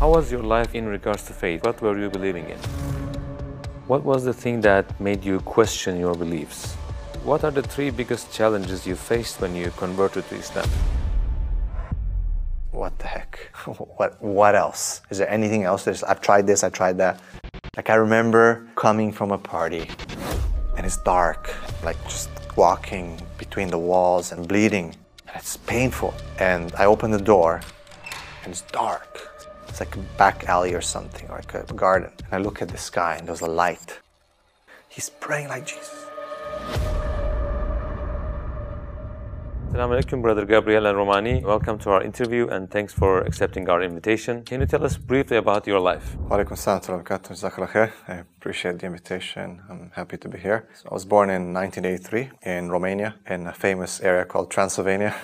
How was your life in regards to faith? What were you believing in? What was the thing that made you question your beliefs? What are the three biggest challenges you faced when you converted to Islam? What the heck? What what else? Is there anything else? There's, I've tried this, I've tried that. Like I remember coming from a party and it's dark, like just walking between the walls and bleeding. And it's painful. And I open the door and it's dark. It's like a back alley or something, or like a garden. And I look at the sky and there's a light. He's praying like Jesus. Assalamu alaikum, Brother Gabriel Al Romani. Welcome to our interview and thanks for accepting our invitation. Can you tell us briefly about your life? Walaikum salam wa barakatuh. Jazakallah. I appreciate the invitation. I'm happy to be here. So I was born in 1983 in Romania, in a famous area called Transylvania.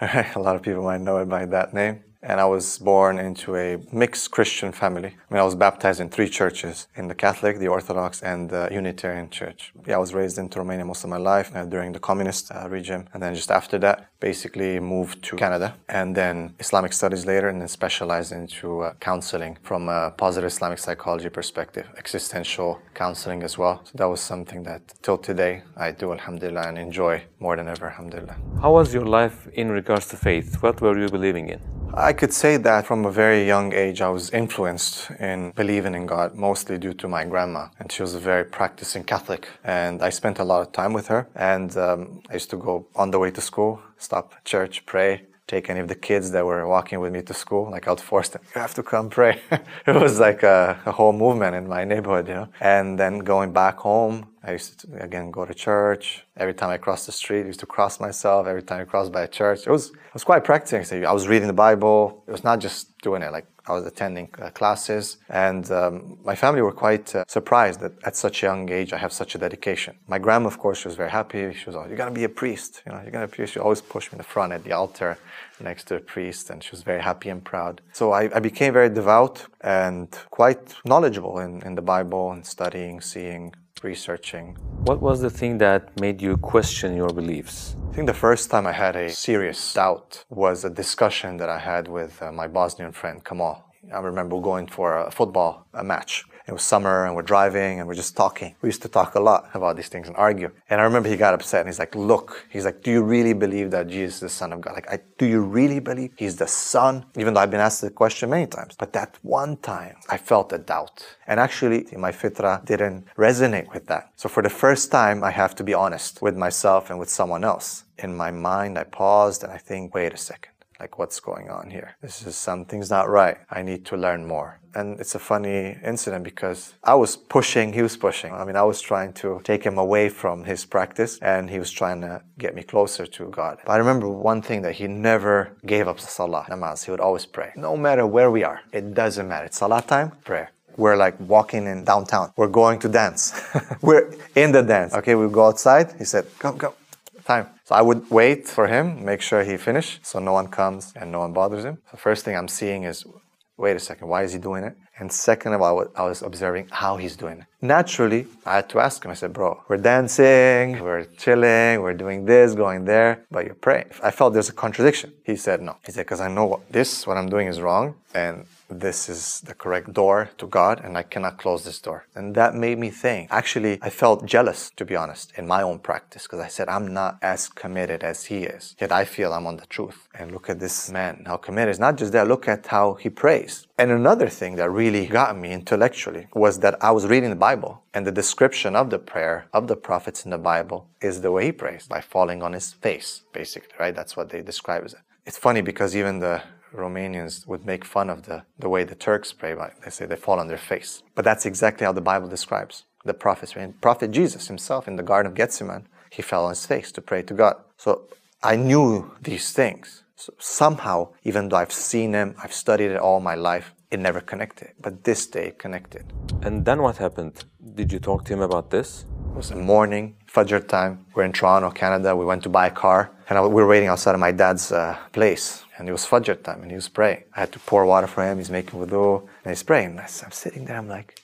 a lot of people might know it by that name and I was born into a mixed Christian family. I mean, I was baptized in three churches in the Catholic, the Orthodox, and the Unitarian Church. Yeah, I was raised in Romania most of my life uh, during the communist uh, regime, and then just after that, basically moved to Canada, and then Islamic studies later, and then specialized into uh, counseling from a positive Islamic psychology perspective, existential counseling as well. So that was something that till today I do, alhamdulillah, and enjoy more than ever, alhamdulillah. How was your life in regards to faith? What were you believing in? I could say that from a very young age, I was influenced in believing in God, mostly due to my grandma. And she was a very practicing Catholic. And I spent a lot of time with her. And um, I used to go on the way to school, stop church, pray, take any of the kids that were walking with me to school. Like I'd force them, you have to come pray. it was like a, a, whole movement in my neighborhood, you know. And then going back home, I used to again go to church. Every time I crossed the street, I used to cross myself. Every time I crossed by a church, it was it was quite practicing. I was reading the Bible. It was not just doing it like I was attending uh, classes, and um, my family were quite uh, surprised that at such a young age I have such a dedication. My grandma, of course, she was very happy. She was, "Oh, you're gonna be a priest. You know, you're gonna be a priest." She always pushed me in the front at the altar next to the priest, and she was very happy and proud. So I, I became very devout and quite knowledgeable in, in the Bible and studying, seeing, researching. What was the thing that made you question your beliefs? I think the first time I had a serious doubt was a discussion that I had with uh, my Bosnian friend Kamal. I remember going for a football a match it was summer and we're driving and we're just talking. We used to talk a lot about these things and argue. And I remember he got upset and he's like, look, he's like, do you really believe that Jesus is the son of God? Like, I, do you really believe he's the son? Even though I've been asked the question many times. But that one time I felt a doubt. And actually my fitra didn't resonate with that. So for the first time, I have to be honest with myself and with someone else. In my mind, I paused and I think, wait a second like what's going on here this is something's not right i need to learn more and it's a funny incident because i was pushing he was pushing i mean i was trying to take him away from his practice and he was trying to get me closer to god but i remember one thing that he never gave up salah namaz he would always pray no matter where we are it doesn't matter it's salah time prayer we're like walking in downtown. We're going to dance. we're in the dance. Okay, we go outside. He said, Come, come time. So I would wait for him, make sure he finished, so no one comes and no one bothers him. The first thing I'm seeing is, wait a second, why is he doing it? And second of all, I was observing how he's doing it. Naturally, I had to ask him, I said, bro, we're dancing, we're chilling, we're doing this, going there, but you're praying. I felt there's a contradiction. He said, no. He said, because I know what, this, what I'm doing is wrong, and this is the correct door to God and I cannot close this door. And that made me think. Actually, I felt jealous, to be honest, in my own practice because I said, I'm not as committed as he is. Yet I feel I'm on the truth. And look at this man, how committed. It's not just that, look at how he prays. And another thing that really got me intellectually was that I was reading the Bible and the description of the prayer of the prophets in the Bible is the way he prays by falling on his face, basically, right? That's what they describe as it. It's funny because even the Romanians would make fun of the, the way the Turks pray. They say they fall on their face. But that's exactly how the Bible describes the prophets. Prophet Jesus himself in the Garden of Gethsemane, he fell on his face to pray to God. So I knew these things. So somehow, even though I've seen them, I've studied it all my life, it never connected. But this day connected. And then what happened? Did you talk to him about this? It was a morning, Fajr time. We're in Toronto, Canada. We went to buy a car, and we were waiting outside of my dad's uh, place and it was Fajr time and he was praying. I had to pour water for him, he's making wudu, and he's praying. And I'm sitting there, I'm like,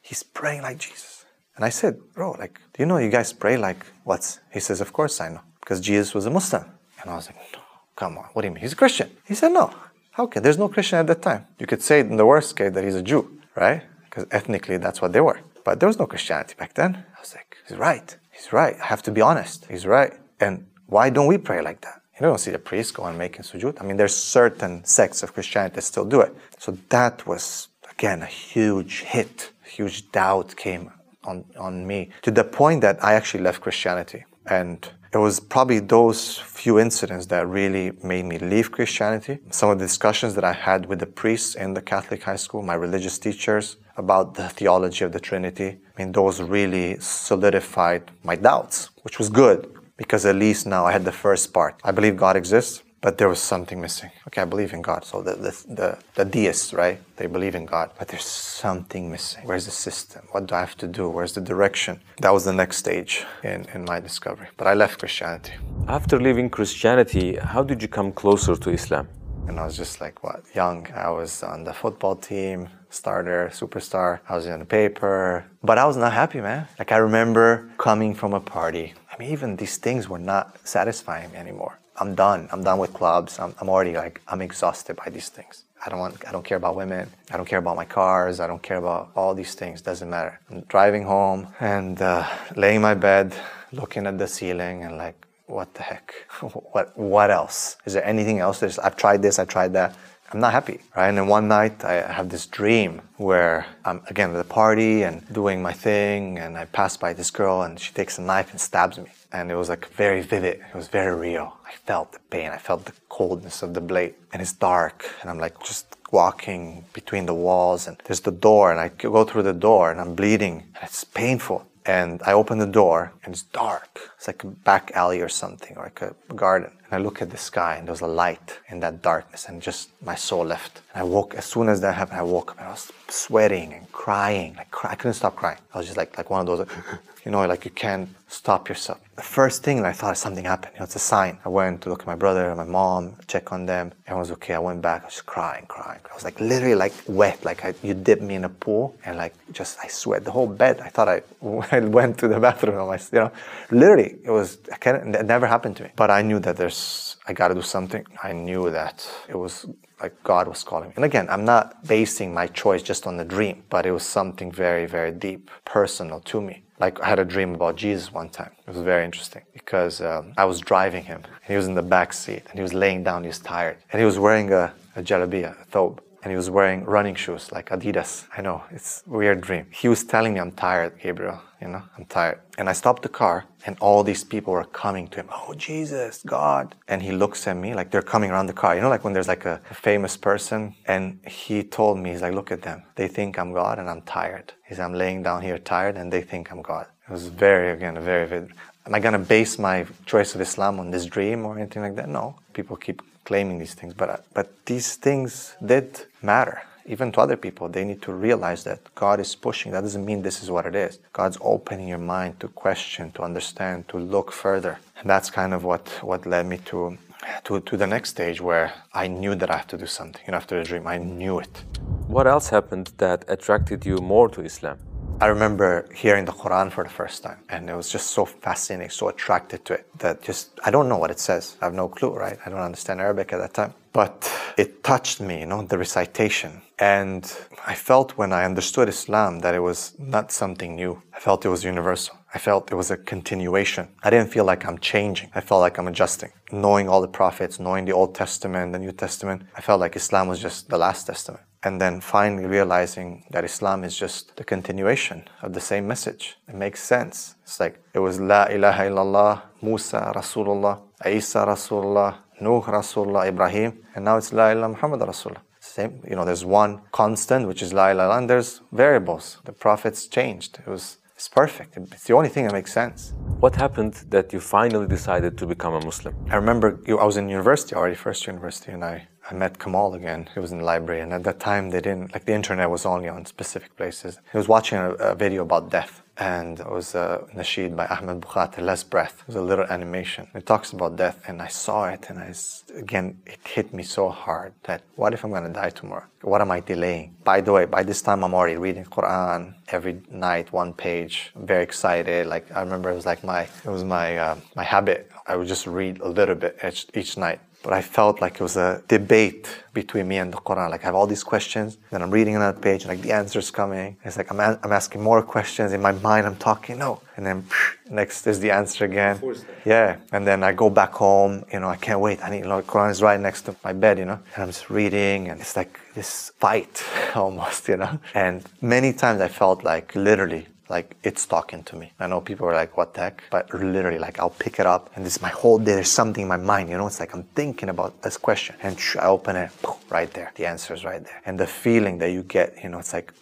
he's praying like Jesus. And I said, bro, like, do you know you guys pray like what's? He says, of course I know, because Jesus was a Muslim. And I was like, no, come on, what do you mean? He's a Christian. He said, no. How can? There's no Christian at that time. You could say in the worst case that he's a Jew, right? Because ethnically that's what they were. But there was no Christianity back then. I was like, he's right. He's right. I have to be honest. He's right. And why don't we pray like that? You don't see the priest going making sujood. I mean, there's certain sects of Christianity that still do it. So that was, again, a huge hit. Huge doubt came on, on me to the point that I actually left Christianity. And it was probably those few incidents that really made me leave Christianity. Some of the discussions that I had with the priests in the Catholic high school, my religious teachers, about the theology of the Trinity, I mean, those really solidified my doubts, which was good because at least now I had the first part. I believe God exists, but there was something missing. Okay, I believe in God. So the, the, the, the, deists, right? They believe in God, but there's something missing. Where's the system? What do I have to do? Where's the direction? That was the next stage in, in my discovery. But I left Christianity. After leaving Christianity, how did you come closer to Islam? And I was just like, what, young. I was on the football team, starter, superstar. I was in the paper, but I was not happy, man. Like I remember coming from a party mean, even these things were not satisfying me anymore. I'm done. I'm done with clubs. I'm, I'm already like, I'm exhausted by these things. I don't want, I don't care about women. I don't care about my cars. I don't care about all these things. Doesn't matter. I'm driving home and uh, laying in my bed, looking at the ceiling and like, what the heck? what, what else? Is there anything else? There's, I've tried this, I've tried that. I'm not happy, right? And then one night I have this dream where I'm again at a party and doing my thing, and I pass by this girl and she takes a knife and stabs me. And it was like very vivid. It was very real. I felt the pain. I felt the coldness of the blade. And it's dark, and I'm like just walking between the walls, and there's the door, and I go through the door, and I'm bleeding, and it's painful. And I open the door and it's dark. It's like a back alley or something, or like a garden. And I look at the sky and there's a light in that darkness and just my soul left. And I woke, as soon as that happened, I woke up and I was sweating and crying. Like, I couldn't stop crying. I was just like, like one of those, you know, like you can't stop yourself. The first thing I thought something happened, you know, it's a sign. I went to look at my brother and my mom, check on them. Everyone was okay. I went back, I was crying, crying. I was like literally like wet, like I, you dipped me in a pool and like just, I sweat the whole bed. I thought I, I went to the bathroom, I you know, literally it was, I can't, it never happened to me. But I knew that there's, I gotta do something. I knew that it was like God was calling me. And again, I'm not basing my choice just on the dream, but it was something very, very deep, personal to me. Like I had a dream about Jesus one time. It was very interesting because um, I was driving him. And he was in the back seat and he was laying down. He was tired and he was wearing a, a jalabia, a thobe and he was wearing running shoes like Adidas. I know, it's a weird dream. He was telling me, I'm tired, Gabriel, you know, I'm tired. And I stopped the car and all these people were coming to him. Oh, Jesus, God. And he looks at me like they're coming around the car. You know, like when there's like a, a famous person and he told me, he's like, look at them. They think I'm God and I'm tired. He's, I'm laying down here tired and they think I'm God. It was very, again, a very. Am I going to base my choice of Islam on this dream or anything like that? No. People keep claiming these things, but, but these things did matter. Even to other people, they need to realize that God is pushing. That doesn't mean this is what it is. God's opening your mind to question, to understand, to look further. And that's kind of what, what led me to, to, to the next stage where I knew that I have to do something. You know, after the dream, I knew it. What else happened that attracted you more to Islam? I remember hearing the Quran for the first time, and it was just so fascinating, so attracted to it that just, I don't know what it says. I have no clue, right? I don't understand Arabic at that time. But it touched me, you know, the recitation. And I felt when I understood Islam that it was not something new. I felt it was universal. I felt it was a continuation. I didn't feel like I'm changing. I felt like I'm adjusting. Knowing all the prophets, knowing the Old Testament, the New Testament, I felt like Islam was just the last testament and then finally realizing that Islam is just the continuation of the same message. It makes sense. It's like it was La ilaha illallah, Musa Rasulullah, Isa Rasulullah, Nuh Rasulullah, Ibrahim, and now it's La ilaha Muhammad Rasulullah. Same, you know, there's one constant, which is La ilaha, and there's variables. The prophets changed. It was it's perfect. It's the only thing that makes sense. What happened that you finally decided to become a Muslim? I remember I was in university already, first university, and I I met Kamal again. He was in the library, and at that time, they didn't like the internet was only on specific places. He was watching a, a video about death, and it was a nasheed by Ahmed Bukhatir, Last Breath. It was a little animation. It talks about death, and I saw it, and I again it hit me so hard that what if I'm gonna die tomorrow? What am I delaying? By the way, by this time I'm already reading Quran every night, one page. I'm very excited. Like I remember, it was like my it was my uh, my habit. I would just read a little bit each, each night but I felt like it was a debate between me and the Quran. Like I have all these questions, then I'm reading another page, and like the answer's coming. It's like I'm, a- I'm asking more questions in my mind. I'm talking no, and then next is the answer again. Yeah, and then I go back home. You know, I can't wait. I need. You know, the Quran is right next to my bed. You know, and I'm just reading, and it's like this fight almost. You know, and many times I felt like literally like it's talking to me. I know people are like, what the heck? But literally, like I'll pick it up and this is my whole day. There's something in my mind, you know, it's like I'm thinking about this question and I open it, right there. The answer is right there. And the feeling that you get, you know, it's like,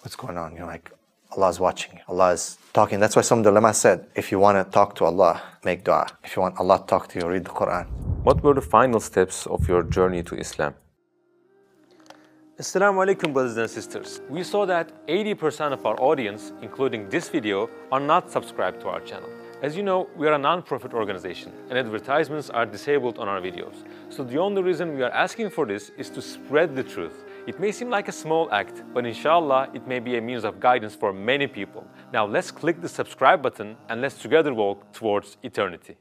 what's going on? You're like, Allah's watching you. Allah is talking. That's why some of said, if you want to talk to Allah, make dua. If you want Allah to talk to you, read the Quran. What were the final steps of your journey to Islam? Assalamu alaikum, brothers and sisters. We saw that 80% of our audience, including this video, are not subscribed to our channel. As you know, we are a non-profit organization and advertisements are disabled on our videos. So the only reason we are asking for this is to spread the truth. It may seem like a small act, but inshallah, it may be a means of guidance for many people. Now let's click the subscribe button and let's together walk towards eternity.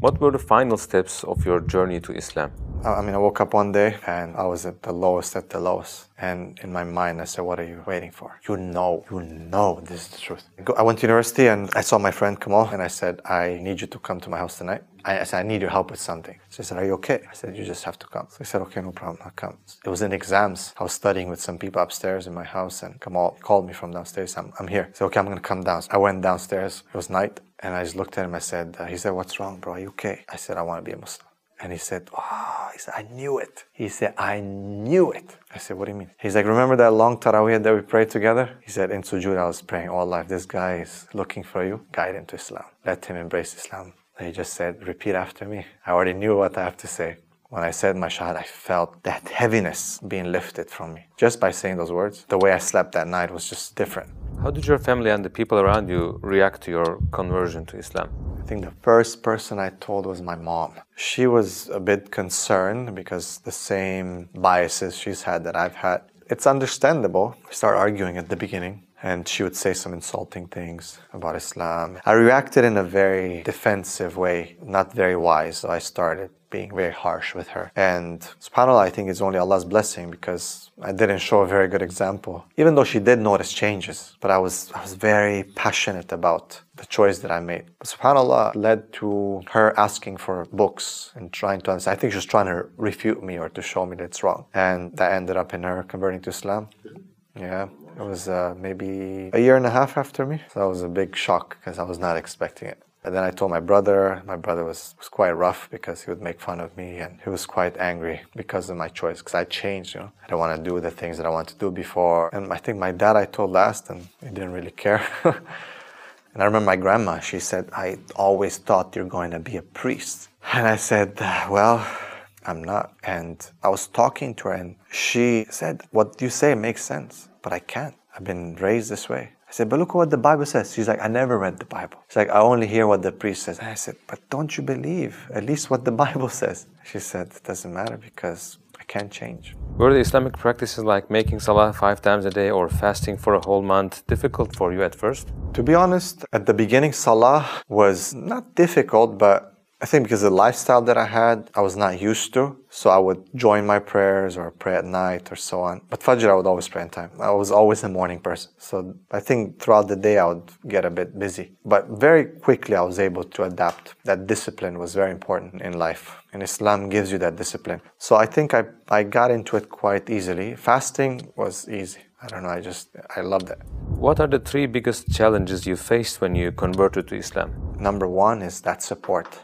What were the final steps of your journey to Islam? I mean, I woke up one day and I was at the lowest at the lowest. And in my mind, I said, What are you waiting for? You know, you know this is the truth. I went to university and I saw my friend Kamal and I said, I need you to come to my house tonight. I, said, I need your help with something. She said, Are you okay? I said, You just have to come. So said, Okay, no problem, I'll come. It was in exams. I was studying with some people upstairs in my house and Kamal called me from downstairs. I'm, I'm here. Said, Okay, I'm going to come down. I went downstairs. It was night. And I just looked at him. I said, uh, He said, What's wrong, bro? Are you okay? I said, I want to be a Muslim. And he said, Oh, he said, I knew it. He said, I knew it. I said, What do you mean? He's like, Remember that long Taraweeh that we prayed together? He said, In sujood, I was praying all life. This guy is looking for you. Guide him to Islam. Let him embrace Islam. He just said, Repeat after me. I already knew what I have to say. When I said my shahad, I felt that heaviness being lifted from me. Just by saying those words, the way I slept that night was just different. How did your family and the people around you react to your conversion to Islam? I think the first person I told was my mom. She was a bit concerned because the same biases she's had that I've had. It's understandable. We start arguing at the beginning, and she would say some insulting things about Islam. I reacted in a very defensive way, not very wise. So I started being very harsh with her. And subhanAllah, I think it's only Allah's blessing because I didn't show a very good example. Even though she did notice changes, but I was I was very passionate about the choice that I made. But subhanAllah led to her asking for books and trying to understand. I think she was trying to refute me or to show me that it's wrong. And that ended up in her converting to Islam. Yeah. It was uh, maybe a year and a half after me. So that was a big shock because I was not expecting it. And then I told my brother. My brother was, was quite rough because he would make fun of me and he was quite angry because of my choice because I changed, you know. I don't want to do the things that I wanted to do before. And I think my dad I told last and he didn't really care. and I remember my grandma, she said, I always thought you're going to be a priest. And I said, well, I'm not. And I was talking to her and she said, what you say makes sense, but I can't. I've been raised this way. I said, but look what the Bible says. She's like, I never read the Bible. She's like, I only hear what the priest says. And I said, but don't you believe at least what the Bible says? She said, it doesn't matter because I can't change. Were the Islamic practices like making salah five times a day or fasting for a whole month difficult for you at first? To be honest, at the beginning, Salah was not difficult, but I think because the lifestyle that I had, I was not used to. So I would join my prayers or pray at night or so on. But Fajr, I would always pray on time. I was always a morning person. So I think throughout the day, I would get a bit busy. But very quickly, I was able to adapt. That discipline was very important in life. And Islam gives you that discipline. So I think I, I got into it quite easily. Fasting was easy. I don't know, I just, I love that. What are the three biggest challenges you faced when you converted to Islam? Number one is that support.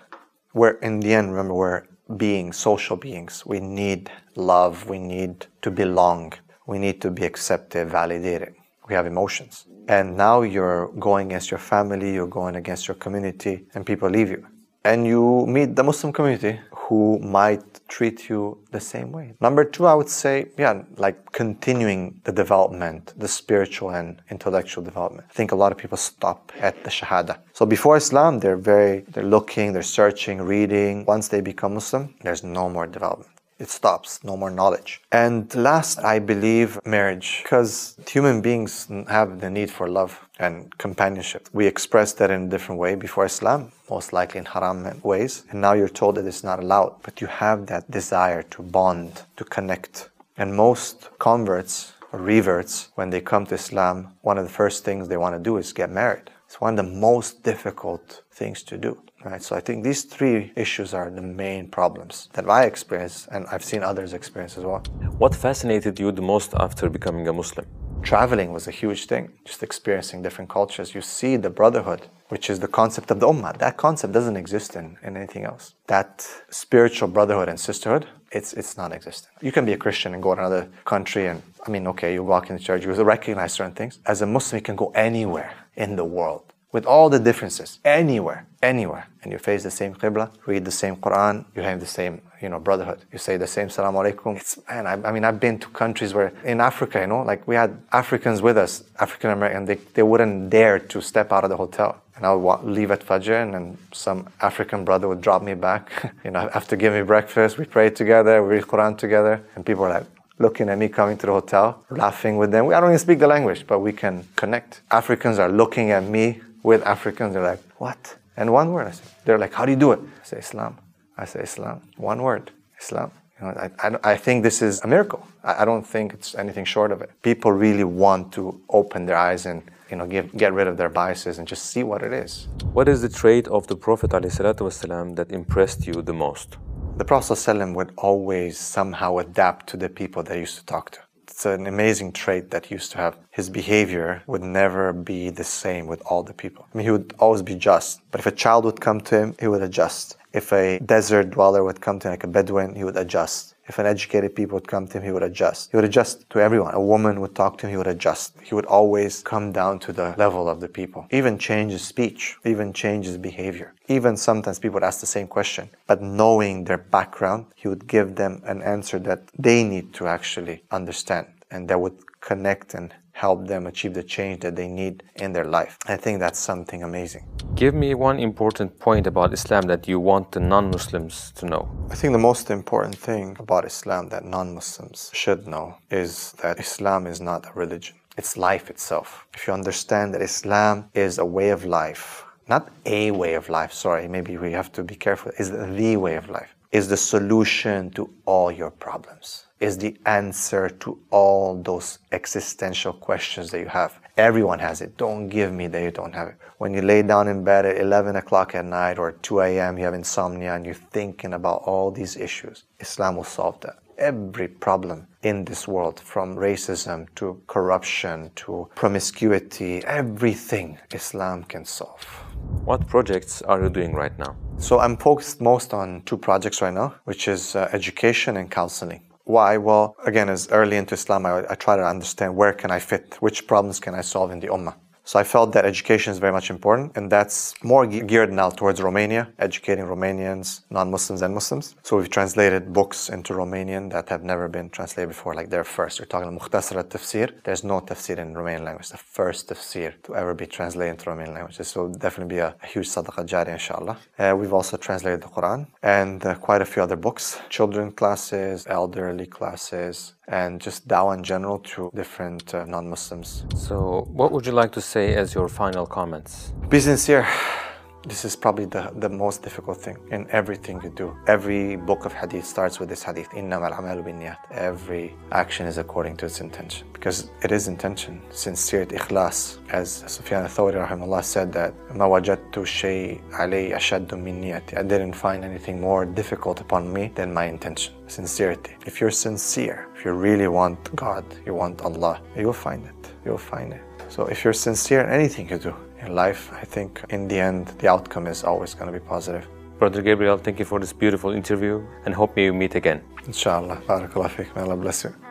We're, in the end, remember, we're beings, social beings. We need love, we need to belong, we need to be accepted, validated. We have emotions. And now you're going against your family, you're going against your community, and people leave you. And you meet the Muslim community who might treat you the same way. Number two, I would say, yeah, like continuing the development, the spiritual and intellectual development. I think a lot of people stop at the Shahada. So before Islam, they're very, they're looking, they're searching, reading. Once they become Muslim, there's no more development. It stops, no more knowledge. And last, I believe marriage, because human beings have the need for love and companionship. We expressed that in a different way before Islam, most likely in haram ways. And now you're told that it's not allowed, but you have that desire to bond, to connect. And most converts or reverts, when they come to Islam, one of the first things they want to do is get married. It's one of the most difficult things to do. Right? So I think these three issues are the main problems that I experience and I've seen others experience as well. What fascinated you the most after becoming a Muslim? Traveling was a huge thing, just experiencing different cultures. You see the brotherhood, which is the concept of the ummah. That concept doesn't exist in, in anything else. That spiritual brotherhood and sisterhood, it's, it's non existent. You can be a Christian and go to another country, and I mean, okay, you walk in the church, you recognize certain things. As a Muslim, you can go anywhere in the world with all the differences, anywhere, anywhere, and you face the same qibla, read the same Quran, you have the same, you know, brotherhood. You say the same salam alaikum. It's, man, I, I mean, I've been to countries where in Africa, you know, like we had Africans with us, African American, they, they wouldn't dare to step out of the hotel. And I would leave at Fajr, and then some African brother would drop me back. you know, after giving me breakfast, we prayed together, we read Quran together, and people were like, looking at me coming to the hotel, laughing with them. I don't even speak the language, but we can connect. Africans are looking at me with Africans. They're like, what? And one word. I say, they're like, how do you do it? I say, Islam. I say, Islam. One word, Islam. You know, I, I, I think this is a miracle. I, I don't think it's anything short of it. People really want to open their eyes and you know, give, get rid of their biases and just see what it is. What is the trait of the Prophet ﷺ that impressed you the most? The Prophet ﷺ would always somehow adapt to the people that he used to talk to. It's an amazing trait that he used to have. His behavior would never be the same with all the people. I mean, he would always be just. But if a child would come to him, he would adjust. If a desert dweller would come to him, like a Bedouin, he would adjust. If an educated people would come to him, he would adjust. He would adjust to everyone. A woman would talk to him, he would adjust. He would always come down to the level of the people. Even change his speech, even change his behavior. Even sometimes people would ask the same question, but knowing their background, he would give them an answer that they need to actually understand and that would connect and help them achieve the change that they need in their life. I think that's something amazing. Give me one important point about Islam that you want the non Muslims to know. I think the most important thing about Islam that non Muslims should know is that Islam is not a religion, it's life itself. If you understand that Islam is a way of life, not a way of life, sorry, maybe we have to be careful, is the way of life, is the solution to all your problems is the answer to all those existential questions that you have. Everyone has it. Don't give me that you don't have it. When you lay down in bed at 11 o'clock at night or 2 a.m., you have insomnia and you're thinking about all these issues, Islam will solve that. Every problem in this world, from racism to corruption to promiscuity, everything Islam can solve. What projects are you doing right now? So I'm focused most on two projects right now, which is uh, education and counseling. Why? Well, again, as early into Islam, I, I try to understand where can I fit, which problems can I solve in the Ummah. So I felt that education is very much important, and that's more geared now towards Romania, educating Romanians, non-Muslims and Muslims. So we've translated books into Romanian that have never been translated before, like they're first. We're talking about Mukhtasar tafsir There's no tafsir in Romanian language, the first tafsir to ever be translated into Romanian language. This will definitely be a, a huge sadaqah jari, inshallah. Uh, we've also translated the Quran and uh, quite a few other books, children classes, elderly classes, and just dawah in general to different uh, non-Muslims. So, what would you like to say as your final comments? Be sincere. This is probably the, the most difficult thing in everything you do. Every book of hadith starts with this hadith, Every action is according to its intention. Because it is intention, sincerity, ikhlas. As Sufyan al-Thawri rahimahullah said that, ما وجدت شيء علي أشد من نيتي. I didn't find anything more difficult upon me than my intention, sincerity. If you're sincere, if you really want God, you want Allah, you'll find it. You'll find it. So if you're sincere in anything you do, in life, I think in the end, the outcome is always going to be positive. Brother Gabriel, thank you for this beautiful interview and hope we meet again. Inshallah. Barakallah fik. May Allah bless you.